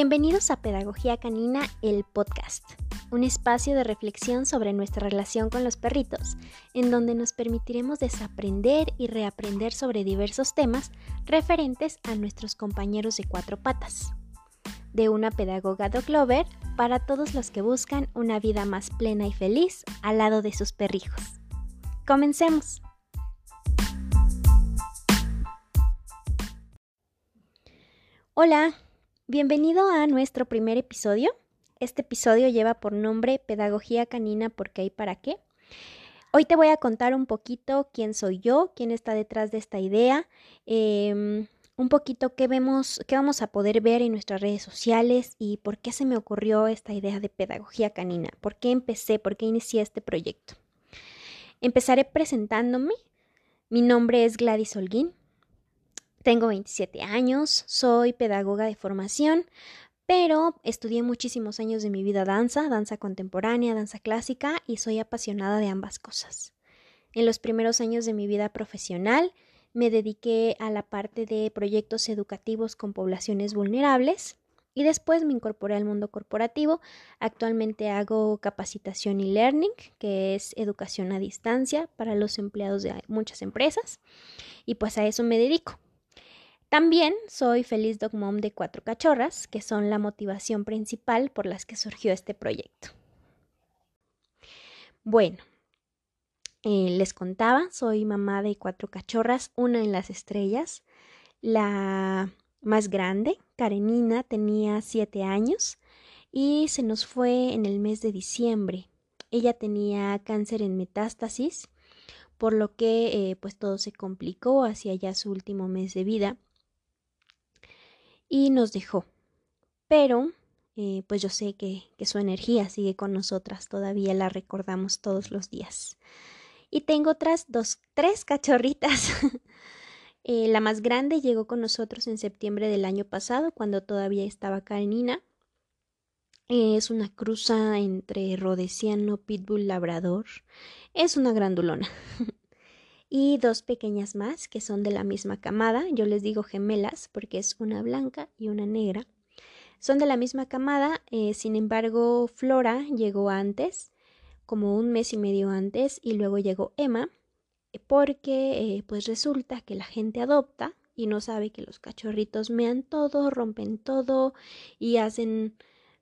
Bienvenidos a Pedagogía Canina, el podcast, un espacio de reflexión sobre nuestra relación con los perritos, en donde nos permitiremos desaprender y reaprender sobre diversos temas referentes a nuestros compañeros de cuatro patas. De una pedagoga dog lover para todos los que buscan una vida más plena y feliz al lado de sus perrijos. Comencemos. Hola, Bienvenido a nuestro primer episodio. Este episodio lleva por nombre Pedagogía Canina porque hay para qué. Hoy te voy a contar un poquito quién soy yo, quién está detrás de esta idea, em, un poquito qué vemos, qué vamos a poder ver en nuestras redes sociales y por qué se me ocurrió esta idea de pedagogía canina, por qué empecé, por qué inicié este proyecto. Empezaré presentándome. Mi nombre es Gladys Holguín, tengo 27 años, soy pedagoga de formación, pero estudié muchísimos años de mi vida danza, danza contemporánea, danza clásica y soy apasionada de ambas cosas. En los primeros años de mi vida profesional me dediqué a la parte de proyectos educativos con poblaciones vulnerables y después me incorporé al mundo corporativo. Actualmente hago capacitación y learning, que es educación a distancia para los empleados de muchas empresas y pues a eso me dedico. También soy feliz dog mom de cuatro cachorras, que son la motivación principal por las que surgió este proyecto. Bueno, eh, les contaba, soy mamá de cuatro cachorras, una en las estrellas. La más grande, Karenina, tenía siete años y se nos fue en el mes de diciembre. Ella tenía cáncer en metástasis, por lo que eh, pues todo se complicó hacia ya su último mes de vida y nos dejó. Pero, eh, pues yo sé que, su energía sigue con nosotras, todavía la recordamos todos los días. Y tengo otras dos, tres cachorritas. Eh, la más grande llegó con nosotros en septiembre del año pasado, cuando todavía estaba Karenina. es una cruza entre rodesiano, pitbull, labrador. Es una grandulona. y dos pequeñas más que son de la misma camada, yo les digo gemelas porque es una blanca y una negra. Son de la misma camada, eh, sin embargo Flora llegó antes, como un mes y medio antes, y luego llegó Emma, porque eh, pues resulta que la gente adopta y no sabe que los cachorritos mean todo, rompen todo y hacen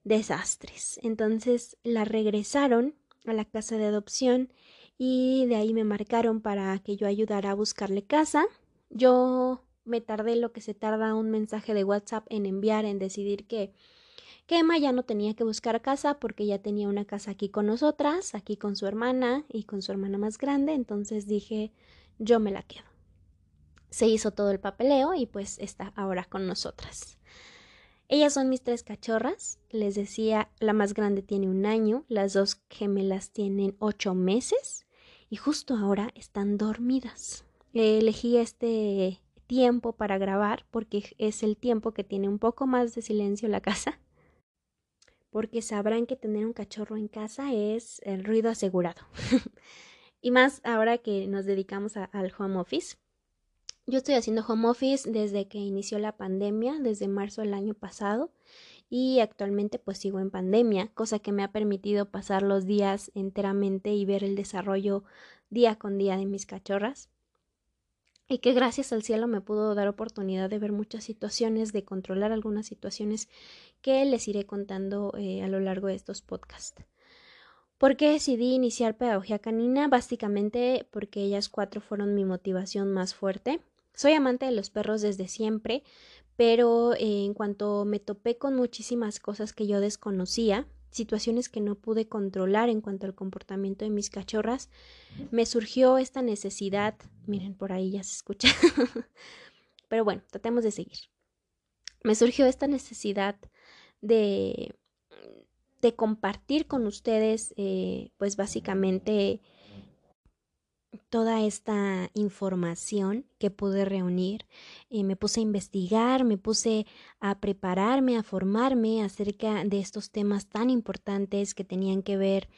desastres. Entonces la regresaron a la casa de adopción y de ahí me marcaron para que yo ayudara a buscarle casa. Yo me tardé lo que se tarda un mensaje de WhatsApp en enviar, en decidir que, que Emma ya no tenía que buscar casa porque ya tenía una casa aquí con nosotras, aquí con su hermana y con su hermana más grande, entonces dije yo me la quedo. Se hizo todo el papeleo y pues está ahora con nosotras. Ellas son mis tres cachorras. Les decía, la más grande tiene un año, las dos gemelas tienen ocho meses y justo ahora están dormidas. Elegí este tiempo para grabar porque es el tiempo que tiene un poco más de silencio la casa. Porque sabrán que tener un cachorro en casa es el ruido asegurado. y más ahora que nos dedicamos al home office. Yo estoy haciendo home office desde que inició la pandemia, desde marzo del año pasado y actualmente pues sigo en pandemia, cosa que me ha permitido pasar los días enteramente y ver el desarrollo día con día de mis cachorras y que gracias al cielo me pudo dar oportunidad de ver muchas situaciones, de controlar algunas situaciones que les iré contando eh, a lo largo de estos podcasts. ¿Por qué decidí iniciar pedagogía canina? Básicamente porque ellas cuatro fueron mi motivación más fuerte. Soy amante de los perros desde siempre, pero en cuanto me topé con muchísimas cosas que yo desconocía, situaciones que no pude controlar en cuanto al comportamiento de mis cachorras, me surgió esta necesidad, miren, por ahí ya se escucha, pero bueno, tratemos de seguir. Me surgió esta necesidad de, de compartir con ustedes, eh, pues básicamente toda esta información que pude reunir. Eh, me puse a investigar, me puse a prepararme, a formarme acerca de estos temas tan importantes que tenían que ver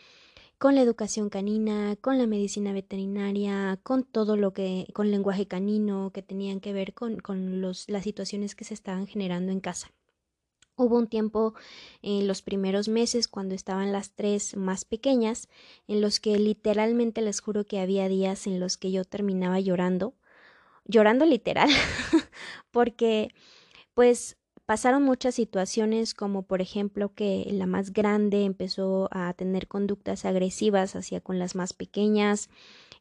con la educación canina, con la medicina veterinaria, con todo lo que, con lenguaje canino, que tenían que ver con, con los, las situaciones que se estaban generando en casa. Hubo un tiempo en los primeros meses, cuando estaban las tres más pequeñas, en los que literalmente les juro que había días en los que yo terminaba llorando, llorando literal, porque pues pasaron muchas situaciones como por ejemplo que la más grande empezó a tener conductas agresivas hacia con las más pequeñas,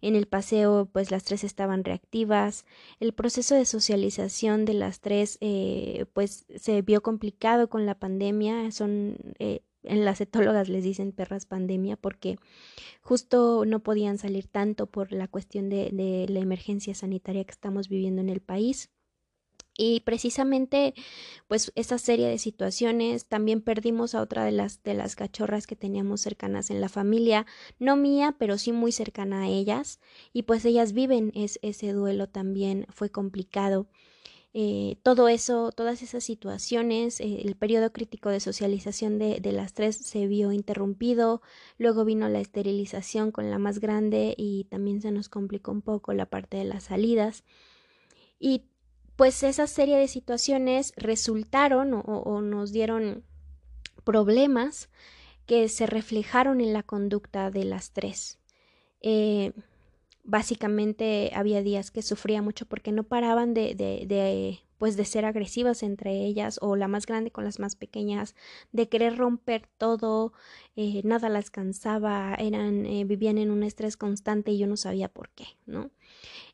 en el paseo, pues las tres estaban reactivas. El proceso de socialización de las tres, eh, pues se vio complicado con la pandemia. Son, eh, en las etólogas les dicen perras pandemia porque justo no podían salir tanto por la cuestión de, de la emergencia sanitaria que estamos viviendo en el país. Y precisamente, pues, esa serie de situaciones, también perdimos a otra de las, de las cachorras que teníamos cercanas en la familia, no mía, pero sí muy cercana a ellas, y pues ellas viven es, ese duelo también, fue complicado. Eh, todo eso, todas esas situaciones, eh, el periodo crítico de socialización de, de, las tres se vio interrumpido, luego vino la esterilización con la más grande y también se nos complicó un poco la parte de las salidas. Y pues esa serie de situaciones resultaron o, nos dieron problemas que se reflejaron en la conducta de las tres. Eh, básicamente había días que sufría mucho porque no paraban de, de, de, pues de ser agresivas entre ellas o la más grande con las más pequeñas, de querer romper todo, eh, nada las cansaba, eran, eh, vivían en un estrés constante y yo no sabía por qué, ¿no?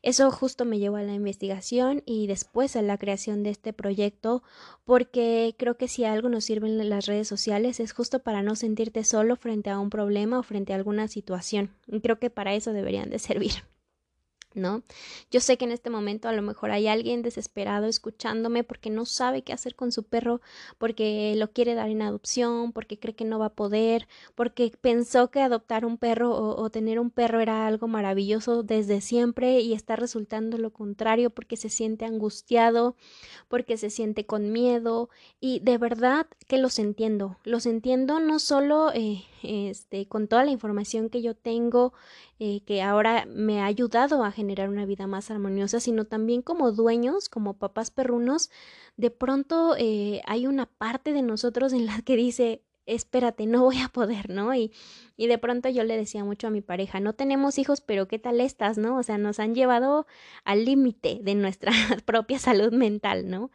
Eso justo me llevó a la investigación y después a la creación de este proyecto, porque creo que si algo nos sirven las redes sociales es justo para no sentirte solo frente a un problema o frente a alguna situación. Creo que para eso deberían de servir. ¿No? Yo sé que en este momento a lo mejor hay alguien desesperado escuchándome porque no sabe qué hacer con su perro, porque lo quiere dar en adopción, porque cree que no va a poder, porque pensó que adoptar un perro o, tener un perro era algo maravilloso desde siempre y está resultando lo contrario porque se siente angustiado, porque se siente con miedo y de verdad que los entiendo, los entiendo no solo eh, este, con toda la información que yo tengo, eh, que ahora me ha ayudado a generar una vida más armoniosa, sino también como dueños, como papás perrunos, de pronto eh, hay una parte de nosotros en la que dice, espérate, no voy a poder, ¿no? Y, y de pronto yo le decía mucho a mi pareja, no tenemos hijos, pero ¿qué tal estás, no? O sea, nos han llevado al límite de nuestra propia salud mental, ¿no?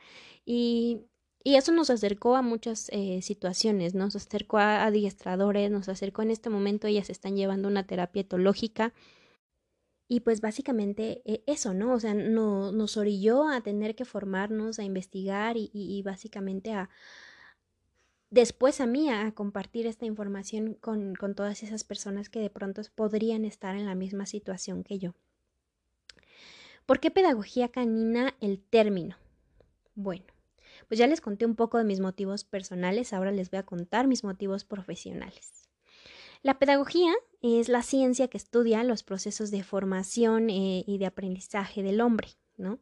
Y, y eso nos acercó a muchas eh, situaciones, nos acercó a adiestradores, nos acercó en este momento, ellas están llevando una terapia etológica. Y pues básicamente eh, eso, ¿no? O sea, no, nos orilló a tener que formarnos, a investigar y, y, básicamente a, después a mí a compartir esta información con, con, todas esas personas que de pronto podrían estar en la misma situación que yo. ¿Por qué pedagogía canina el término? Bueno, pues ya les conté un poco de mis motivos personales, ahora les voy a contar mis motivos profesionales. La pedagogía es la ciencia que estudia los procesos de formación eh, y de aprendizaje del hombre, ¿no?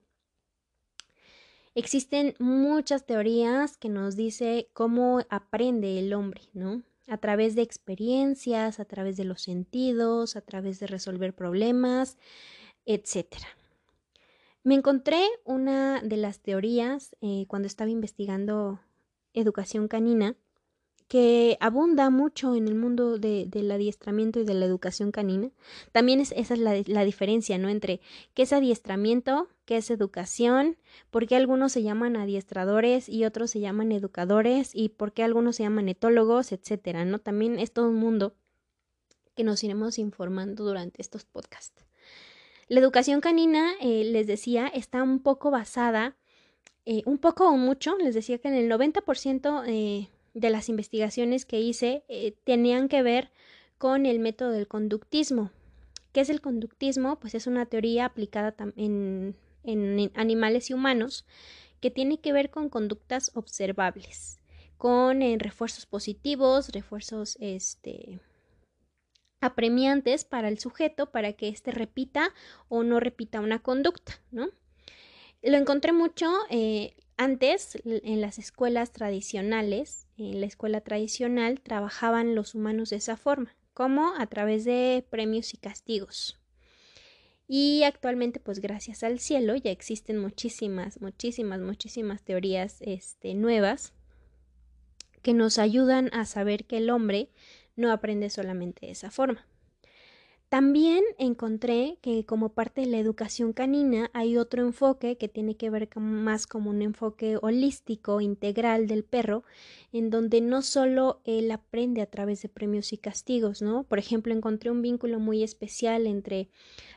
Existen muchas teorías que nos dice cómo aprende el hombre, ¿no? A través de experiencias, a través de los sentidos, a través de resolver problemas, etcétera. Me encontré una de las teorías eh, cuando estaba investigando educación canina que abunda mucho en el mundo de, del adiestramiento y de la educación canina. También es, esa es la, diferencia, ¿no? Entre qué es adiestramiento, qué es educación, por qué algunos se llaman adiestradores y otros se llaman educadores y por qué algunos se llaman etólogos, etcétera, ¿no? También es todo un mundo que nos iremos informando durante estos podcasts. La educación canina, eh, les decía, está un poco basada, eh, un poco o mucho, les decía que en el 90% eh, de las investigaciones que hice eh, tenían que ver con el método del conductismo. ¿Qué es el conductismo? Pues es una teoría aplicada en, en animales y humanos que tiene que ver con conductas observables, con refuerzos positivos, refuerzos este, apremiantes para el sujeto para que éste repita o no repita una conducta, ¿no? Lo encontré mucho eh, antes en las escuelas tradicionales, en la escuela tradicional trabajaban los humanos de esa forma, como a través de premios y castigos. Y actualmente, pues gracias al cielo, ya existen muchísimas, muchísimas, muchísimas teorías este, nuevas que nos ayudan a saber que el hombre no aprende solamente de esa forma. También encontré que como parte de la educación canina hay otro enfoque que tiene que ver más como un enfoque holístico, integral del perro, en donde no solo él aprende a través de premios y castigos, ¿no? Por ejemplo, encontré un vínculo muy especial entre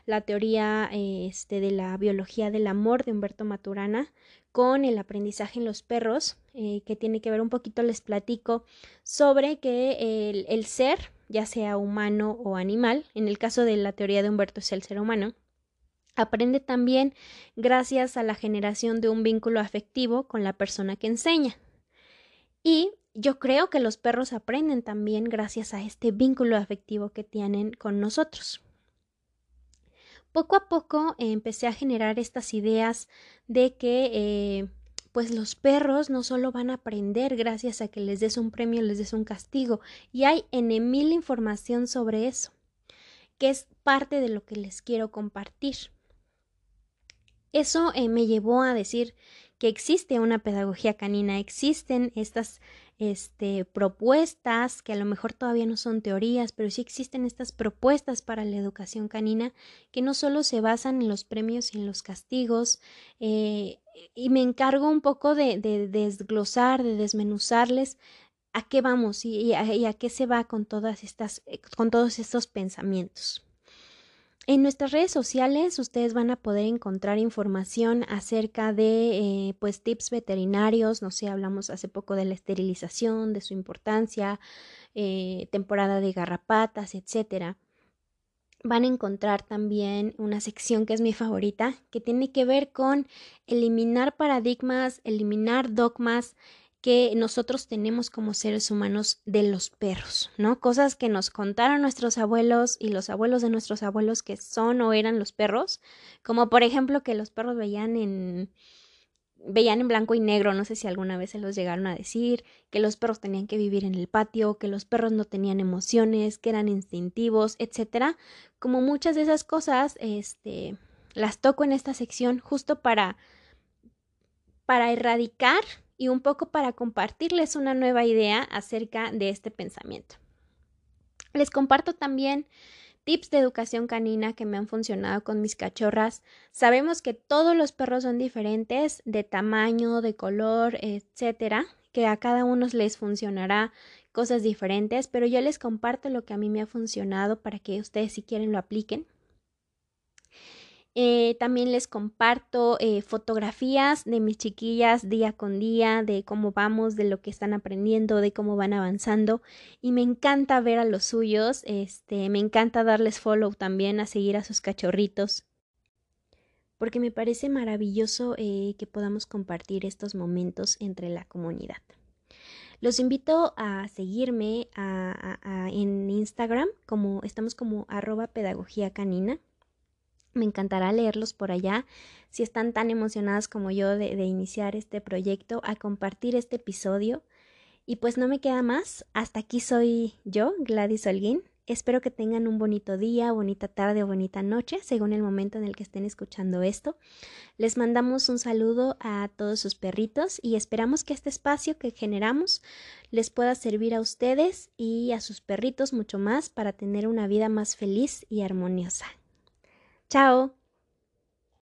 la teoría este, de la biología del amor de Humberto Maturana con el aprendizaje en los perros, eh, que tiene que ver un poquito, les platico, sobre que el, el ser, ya sea humano o animal, en el caso de la teoría de Humberto es el ser humano, aprende también gracias a la generación de un vínculo afectivo con la persona que enseña. Y yo creo que los perros aprenden también gracias a este vínculo afectivo que tienen con nosotros. Poco a poco empecé a generar estas ideas de que eh, pues los perros no solo van a aprender gracias a que les des un premio, les des un castigo, y hay en mil información sobre eso, que es parte de lo que les quiero compartir. Eso eh, me llevó a decir que existe una pedagogía canina, existen estas este, propuestas que a lo mejor todavía no son teorías, pero sí existen estas propuestas para la educación canina que no solo se basan en los premios y en los castigos, eh, y me encargo un poco de, desglosar, de desmenuzarles a qué vamos y, a, qué se va con todas estas, eh, con todos estos pensamientos. En nuestras redes sociales ustedes van a poder encontrar información acerca de eh, pues tips veterinarios, no sé, hablamos hace poco de la esterilización, de su importancia, eh, temporada de garrapatas, etcétera. Van a encontrar también una sección que es mi favorita, que tiene que ver con eliminar paradigmas, eliminar dogmas, que nosotros tenemos como seres humanos de los perros, ¿no? Cosas que nos contaron nuestros abuelos y los abuelos de nuestros abuelos que son o eran los perros, como por ejemplo que los perros veían en veían en blanco y negro, no sé si alguna vez se los llegaron a decir, que los perros tenían que vivir en el patio, que los perros no tenían emociones, que eran instintivos, etcétera. Como muchas de esas cosas, este, las toco en esta sección justo para para erradicar y un poco para compartirles una nueva idea acerca de este pensamiento. Les comparto también tips de educación canina que me han funcionado con mis cachorras. Sabemos que todos los perros son diferentes de tamaño, de color, etcétera, que a cada uno les funcionará cosas diferentes, pero yo les comparto lo que a mí me ha funcionado para que ustedes si quieren lo apliquen. Eh, también les comparto eh, fotografías de mis chiquillas día con día, de cómo vamos, de lo que están aprendiendo, de cómo van avanzando. Y me encanta ver a los suyos, este, me encanta darles follow también, a seguir a sus cachorritos. Porque me parece maravilloso eh, que podamos compartir estos momentos entre la comunidad. Los invito a seguirme en Instagram, como estamos como arroba pedagogía canina me encantará leerlos por allá. Si están tan emocionadas como yo de, iniciar este proyecto, a compartir este episodio. Y pues no me queda más. Hasta aquí soy yo, Gladys Holguín. Espero que tengan un bonito día, bonita tarde o bonita noche, según el momento en el que estén escuchando esto. Les mandamos un saludo a todos sus perritos y esperamos que este espacio que generamos les pueda servir a ustedes y a sus perritos mucho más para tener una vida más feliz y armoniosa. Chao.